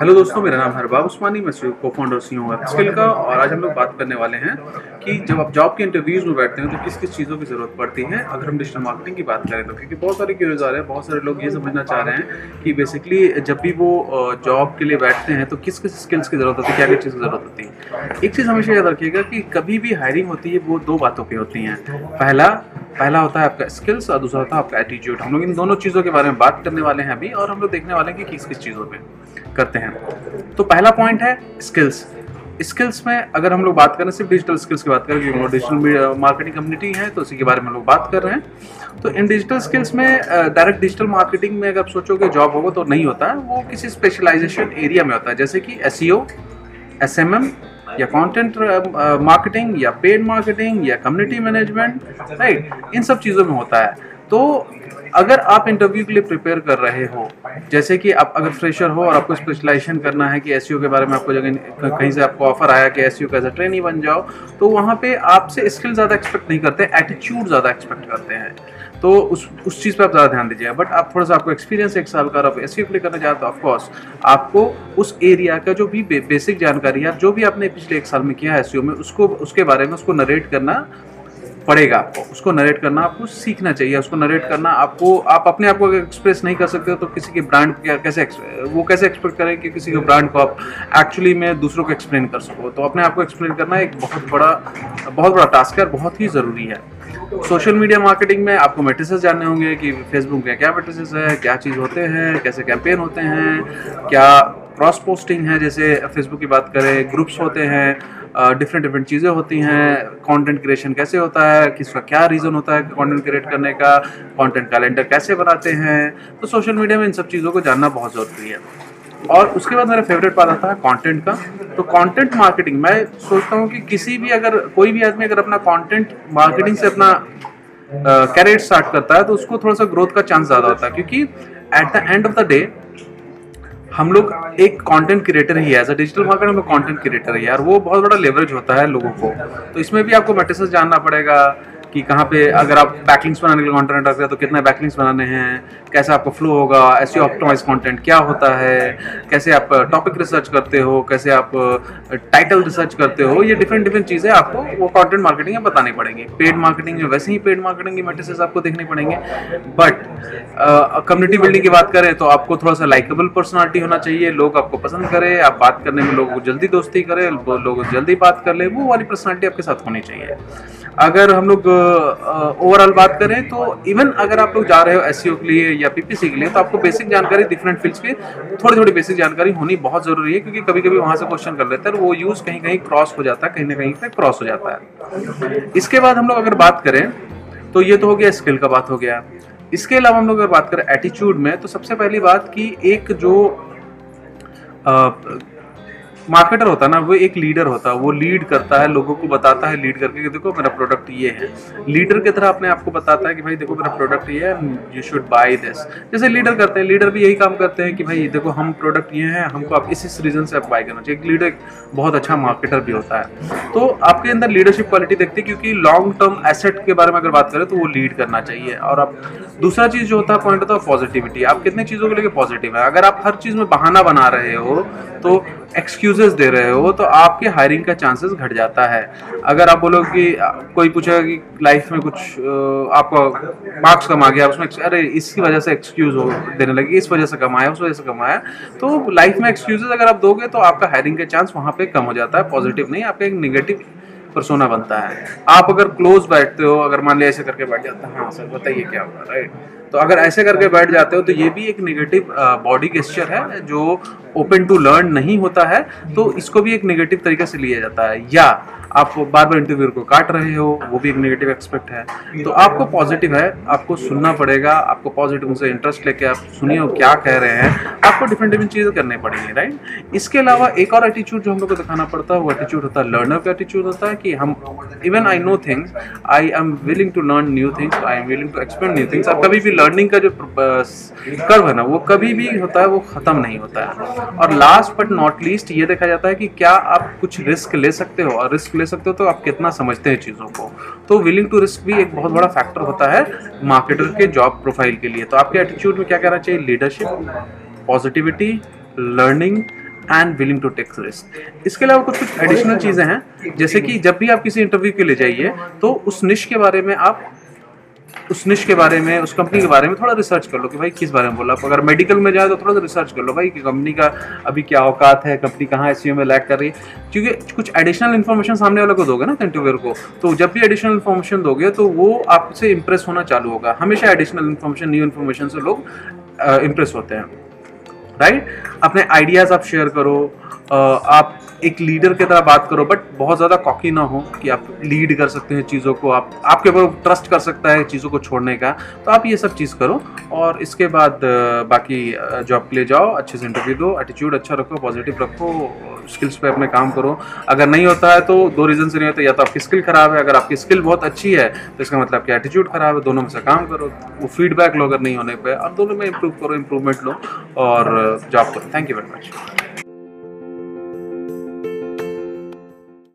Hello दोस्तों, मेरा नाम हरबाब उस्मानी, मैं को फाउंडर सी हूँ स्किल का, और आज हम लोग बात करने वाले हैं कि जब आप जॉब के इंटरव्यूज़ में बैठते हैं तो किस किस चीज़ों की ज़रूरत पड़ती है? अगर हम डिजिटल मार्केटिंग की बात करें तो क्योंकि बहुत सारे क्यूरियज आ रहे हैं, बहुत सारे लोग ये समझना चाह रहे हैं कि बेसिकली जब भी वो जॉब के लिए बैठते हैं तो किस किस स्किल्स की ज़रूरत होती है क्या क्या चीज़ की ज़रूरत होती है? एक चीज़ हमेशा याद रखिएगा कि कभी भी हायरिंग होती है, वो दो बातों की होती हैं। पहला पहला होता है आपका स्किल्स और दूसरा होता है आपका एटीट्यूड हम लोग इन दोनों चीज़ों के बारे में बात करने वाले हैं अभी, और हम लोग देखने वाले हैं कि किस किस चीज़ों में करते हैं। तो पहला पॉइंट है स्किल्स स्किल्स में अगर हम लोग बात करें, सिर्फ़ डिजिटल स्किल्स की बात करें, क्योंकि डिजिटल मार्केटिंग कम्युनिटी है तो उसी के बारे में हम लोग बात कर रहे हैं। तो इन डिजिटल स्किल्स में डायरेक्ट डिजिटल मार्केटिंग में अगर आप सोचोगे जॉब होगा तो नहीं होता। है वो किसी स्पेशलाइजेशन एरिया में होता है। जैसे कि S C O S M M या कंटेंट मार्केटिंग या पेड मार्केटिंग या कम्युनिटी मैनेजमेंट राइट इन सब चीज़ों में होता है। तो अगर आप इंटरव्यू के लिए प्रिपेयर कर रहे हो, जैसे कि आप, अगर फ्रेशर हो और आपको स्पेशलाइजेशन करना है कि एस के बारे में आपको जगह कहीं से आपको ऑफ़र आया कि एस यू का एज ट्रेनिंग बन जाओ तो वहाँ पे आपसे स्किल ज़्यादा एक्सपेक्ट नहीं करते एटीट्यूड ज़्यादा एक्सपेक्ट करते हैं। तो उस उस चीज़ पर आप ज़्यादा ध्यान दीजिएगा। बट आप थोड़ा सा आपको एक्सपीरियंस एक साल का आप एस लिए करना चाहते हो ऑफकोर्स आपको उस एरिया का जो भी बे, बेसिक जानकारी है जो भी आपने पिछले एक साल में किया है एस में उसको उसके बारे में उसको नरेट करना पड़ेगा आपको। उसको नरेट करना आपको सीखना चाहिए उसको नरेट करना आपको आप अपने आप को एक्सप्रेस नहीं कर सकते तो किसी के ब्रांड कैसे वो कैसे एक्सपेक्ट करें कि किसी के ब्रांड को आप एक्चुअली में दूसरों को एक्सप्लेन कर सको। तो अपने आप को एक्सप्लेन करना एक बहुत बड़ा बहुत बड़ा टास्क है बहुत ही ज़रूरी है। सोशल मीडिया मार्केटिंग में आपको मेट्रिसेस जानने होंगे कि फेसबुक में क्या मेट्रिसेस है, क्या चीज़ होते हैं, कैसे कैंपेन होते हैं, क्या क्रॉस पोस्टिंग है, जैसे फेसबुक की बात करें ग्रुप्स होते हैं डिफरेंट डिफरेंट चीज़ें होती हैं कंटेंट क्रिएशन कैसे होता है, किसका क्या रीज़न होता है कंटेंट क्रिएट करने का कंटेंट कैलेंडर कैसे बनाते हैं तो सोशल मीडिया में इन सब चीज़ों को जानना बहुत ज़रूरी है। और उसके बाद मेरा फेवरेट पार्ट आता है कंटेंट का। तो कंटेंट मार्केटिंग मैं सोचता हूँ कि किसी भी अगर, कोई भी आदमी अगर अपना कंटेंट मार्केटिंग से अपना कैरियर स्टार्ट करता है तो उसको थोड़ा सा ग्रोथ का चांस ज़्यादा होता है। क्योंकि at the end of the day हम लोग एक कंटेंट क्रिएटर ही है। एज अ डिजिटल मार्केट हम लोग कंटेंट क्रिएटर ही है। और वो बहुत बड़ा लेवरेज होता है लोगों को। तो इसमें भी आपको मेट्रिसेस जानना पड़ेगा। कि कहाँ पे अगर आप बैकलिंग्स बनाने के लिए कॉन्टेंट रखते हैं तो कितने बैकलिंग्स बनाने हैं, कैसे आपको फ्लो होगा, ऐसे ऑप्टोमाइज कंटेंट क्या होता है, कैसे आप टॉपिक रिसर्च करते हो, कैसे आप टाइटल रिसर्च करते हो, ये डिफरेंट डिफरेंट चीज़ें आपको वो कंटेंट मार्केटिंग में बतानी पड़ेंगी। पेड मार्केटिंग में वैसे ही पेड मार्केटिंग की मेट्रिसेस आपको देखने पड़ेंगे बट कम्युनिटी बिल्डिंग की बात करें तो आपको थोड़ा सा लाइकेबल पर्सनैलिटी होना चाहिए, लोग आपको पसंद करें, आप बात करने में लोग जल्दी दोस्ती करें लोग जल्दी बात कर ले, वो वाली पर्सनैलिटी आपके साथ होनी चाहिए। अगर हम लोग ओवरऑल बात करें तो इवन अगर आप लोग जा रहे हो एस e के लिए या पीपीसी के लिए तो आपको बेसिक जानकारी डिफरेंट फील्ड्स की थोड़ी थोड़ी बेसिक जानकारी होनी बहुत ज़रूरी है, क्योंकि कभी कभी वहाँ से क्वेश्चन कर लेते हैं वो यूज़ कहीं कहीं क्रॉस हो जाता है, कहीं ना कहीं पे क्रॉस हो जाता है। इसके बाद हम लोग अगर बात करें तो ये तो हो गया स्किल का बात हो गया। इसके अलावा हम लोग अगर बात करें एटीट्यूड में तो सबसे पहली बात कि एक जो मार्केटर होता है ना, वो एक लीडर होता है, वो लीड करता है, लोगों को बताता है लीड करके कि देखो मेरा प्रोडक्ट ये है। लीडर की तरह अपने आप को बताता है कि भाई देखो मेरा प्रोडक्ट ये है यू शुड बाय दिस जैसे लीडर करते हैं लीडर भी यही काम करते हैं कि भाई देखो हम प्रोडक्ट ये है, हमको आप इस इस रीजन से आप बाय करना चाहिए। लीडर बहुत अच्छा मार्केटर भी होता है। तो आपके अंदर लीडरशिप क्वालिटी देखती है, क्योंकि लॉन्ग टर्म एसेट के बारे में अगर बात करें तो वो लीड करना चाहिए। और आप, दूसरा चीज़ जो होता है पॉइंट होता है पॉजिटिविटी आप कितने चीज़ों को लेकर पॉजिटिव है? अगर आप हर चीज़ में बहाना बना रहे हो तो एक्सक्यूजेस दे रहे हो तो आपके हायरिंग का चांसेस घट जाता है। अगर आप बोलो कि, कोई पूछेगा कि लाइफ में कुछ आपका मार्क्स कम आ गया, उसमें अरे, इसकी वजह से एक्सक्यूज हो देने लगे, इस वजह से कमाया, उस वजह से कमाया तो लाइफ में एक्सक्यूजेस अगर आप दोगे तो आपका हायरिंग का चांस वहाँ पे कम हो जाता है पॉजिटिव नहीं, आपका एक निगेटिव परसोना बनता है। आप अगर क्लोज बैठते हो, अगर मान लिया ऐसे करके बैठ जाता है हाँ सर, बताइए क्या होगा राइट तो अगर ऐसे करके बैठ जाते हो तो ये भी एक नेगेटिव बॉडी गेस्चर है जो ओपन टू लर्न नहीं होता है तो इसको भी एक नेगेटिव तरीके से लिया जाता है। या आप बार बार इंटरव्यू को काट रहे हो, वो भी एक नेगेटिव एक्सपेक्ट है। तो आपको पॉजिटिव है, आपको सुनना पड़ेगा, आपको पॉजिटिव उनसे इंटरेस्ट लेके आप सुनिए क्या कह रहे हैं। आपको डिफरेंट डिफरेंट चीज़ें करनी पड़ेंगी राइट इसके अलावा एक और एटीट्यूड जो हम लोग को दिखाना पड़ता है, वो एटीट्यूड होता है लर्नर का एटीट्यूड होता है कि हम even I know things I am willing to learn new things I am willing to expand new things आप कभी भी लर्निंग का जो कर्व है ना, वो कभी भी होता है, वो ख़त्म नहीं होता है। और लास्ट बट नॉट लीस्ट ये देखा जाता है कि क्या आप कुछ रिस्क ले सकते हो। और रिस्क ले सकते हो तो आप कितना समझते हैं चीज़ों को। तो विलिंग टू रिस्क भी एक बहुत बड़ा फैक्टर होता है मार्केटर के जॉब प्रोफ़ाइल के लिए। तो आपके एटीट्यूड में क्या कहना चाहिए? Leadership positivity learning and willing to take risk इसके अलावा कुछ कुछ एडिशनल चीज़ें हैं, जैसे कि जब भी आप किसी इंटरव्यू के लिए जाइए तो उस निश के बारे में आप उस निश के बारे में, उस कंपनी के बारे में थोड़ा रिसर्च कर लो कि भाई किस बारे में बोला। अगर मेडिकल में जाए तो थोड़ा सा रिसर्च कर लो भाई कि कंपनी का अभी क्या औकात है कंपनी कहाँ एस में लैक कर रही है। क्योंकि कुछ एडिशनल इन्फॉर्मेशन सामने वाले को दोगे ना इंटरव्यूअर को तो जब भी एडिशनल इन्फॉर्मेशन दोगे तो वो आपसे इंप्रेस होना चालू होगा। हमेशा एडिशनल इन्फॉर्मेशन न्यू इन्फॉर्मेशन से लोग इंप्रेस होते हैं। राइट? अपने आइडियाज़ आप शेयर करो आप एक लीडर की तरह बात करो बट बहुत ज़्यादा कॉकी ना हो कि आप लीड कर सकते हैं चीज़ों को। आप, आपके ऊपर ट्रस्ट कर सकता है चीज़ों को छोड़ने का। तो आप ये सब चीज़ करो और इसके बाद बाकी जॉब के लिए जाओ, अच्छे से इंटरव्यू दो एटीट्यूड अच्छा रखो पॉजिटिव रखो स्किल्स पे अपने काम करो। अगर नहीं होता है तो दो रीज़न से नहीं होता, या तो आपकी स्किल खराब है, अगर आपकी स्किल बहुत अच्छी है तो इसका मतलब आपकी एटीट्यूड खराब है, दोनों में से काम करो। वो फीडबैक लो अगर नहीं होने पर और दोनों में इम्प्रूव करो इम्प्रूवमेंट लो, और जॉब करो। Thank you very much